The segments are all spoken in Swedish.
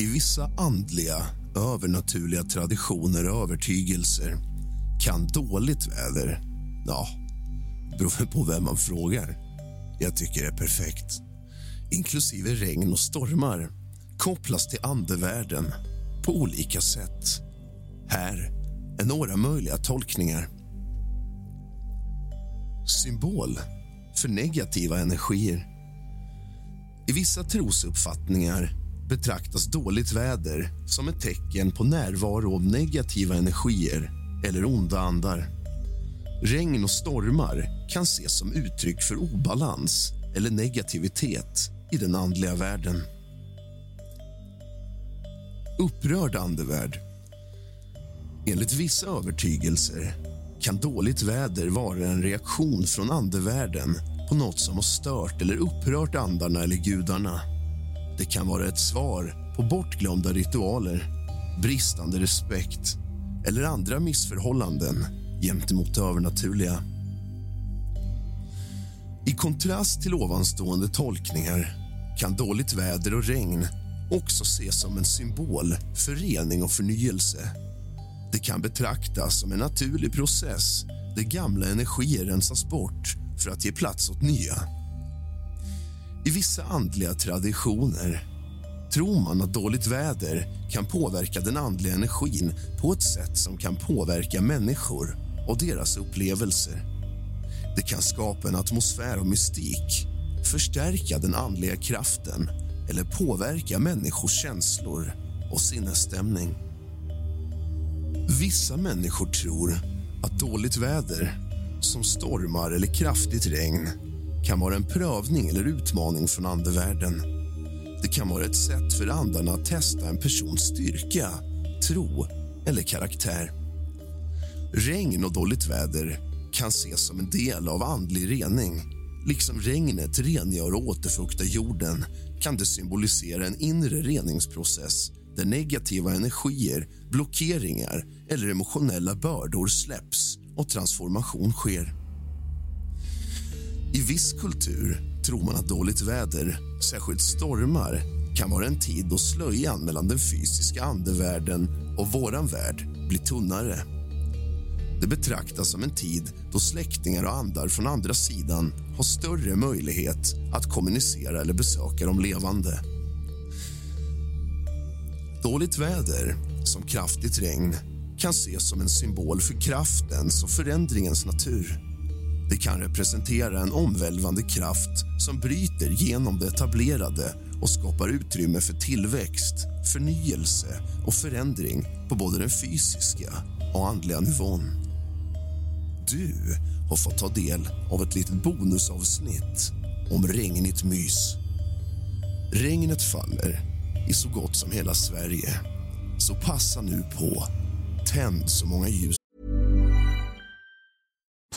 I vissa andliga, övernaturliga traditioner och övertygelser kan dåligt väder, ja, beror på vem man frågar. Jag tycker det är perfekt. Inklusive regn och stormar kopplas till andevärlden på olika sätt. Här är några möjliga tolkningar. Symbol för negativa energier. I vissa trosuppfattningar betraktas dåligt väder som ett tecken på närvaro av negativa energier eller onda andar. Regn och stormar kan ses som uttryck för obalans eller negativitet i den andliga världen. Upprörd andevärld. Enligt vissa övertygelser kan dåligt väder vara en reaktion från andevärlden på något som har stört eller upprört andarna eller gudarna. Det kan vara ett svar på bortglömda ritualer, bristande respekt eller andra missförhållanden gentemot det övernaturliga. I kontrast till ovanstående tolkningar kan dåligt väder och regn också ses som en symbol för rening och förnyelse. Det kan betraktas som en naturlig process där gamla energier rensas bort för att ge plats åt nya. I vissa andliga traditioner tror man att dåligt väder kan påverka den andliga energin på ett sätt som kan påverka människor och deras upplevelser. Det kan skapa en atmosfär av mystik, förstärka den andliga kraften eller påverka människors känslor och sinnesstämning. Vissa människor tror att dåligt väder, som stormar eller kraftigt regn kan vara en prövning eller utmaning från andevärlden. Det kan vara ett sätt för andarna att testa en persons styrka, tro eller karaktär. Regn och dåligt väder kan ses som en del av andlig rening. Liksom regnet rengör och återfuktar jorden kan det symbolisera en inre reningsprocess där negativa energier, blockeringar eller emotionella bördor släpps och transformation sker. I viss kultur tror man att dåligt väder, särskilt stormar kan vara en tid då slöjan mellan den fysiska andevärlden och våran värld blir tunnare. Det betraktas som en tid då släktingar och andar från andra sidan har större möjlighet att kommunicera eller besöka de levande. Dåligt väder, som kraftigt regn kan ses som en symbol för kraftens och förändringens natur. Det kan representera en omvälvande kraft som bryter genom det etablerade och skapar utrymme för tillväxt, förnyelse och förändring på både den fysiska och andliga nivån. du har fått ta del av ett litet bonusavsnitt om regnigt mys. Regnet faller i så gott som hela Sverige. Så passa nu på. Tänd så många ljus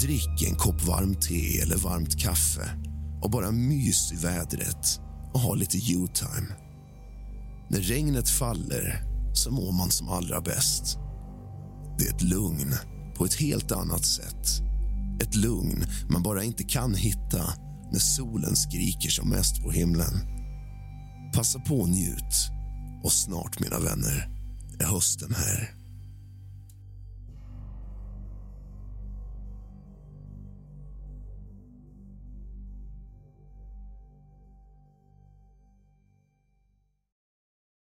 Drick en kopp varmt te eller varmt kaffe och bara mys i vädret och ha lite you-time. När regnet faller så mår man som allra bäst. Det är ett lugn på ett helt annat sätt. Ett lugn man bara inte kan hitta när solen skriker som mest på himlen. Passa på och njut. Och snart, mina vänner, är hösten här.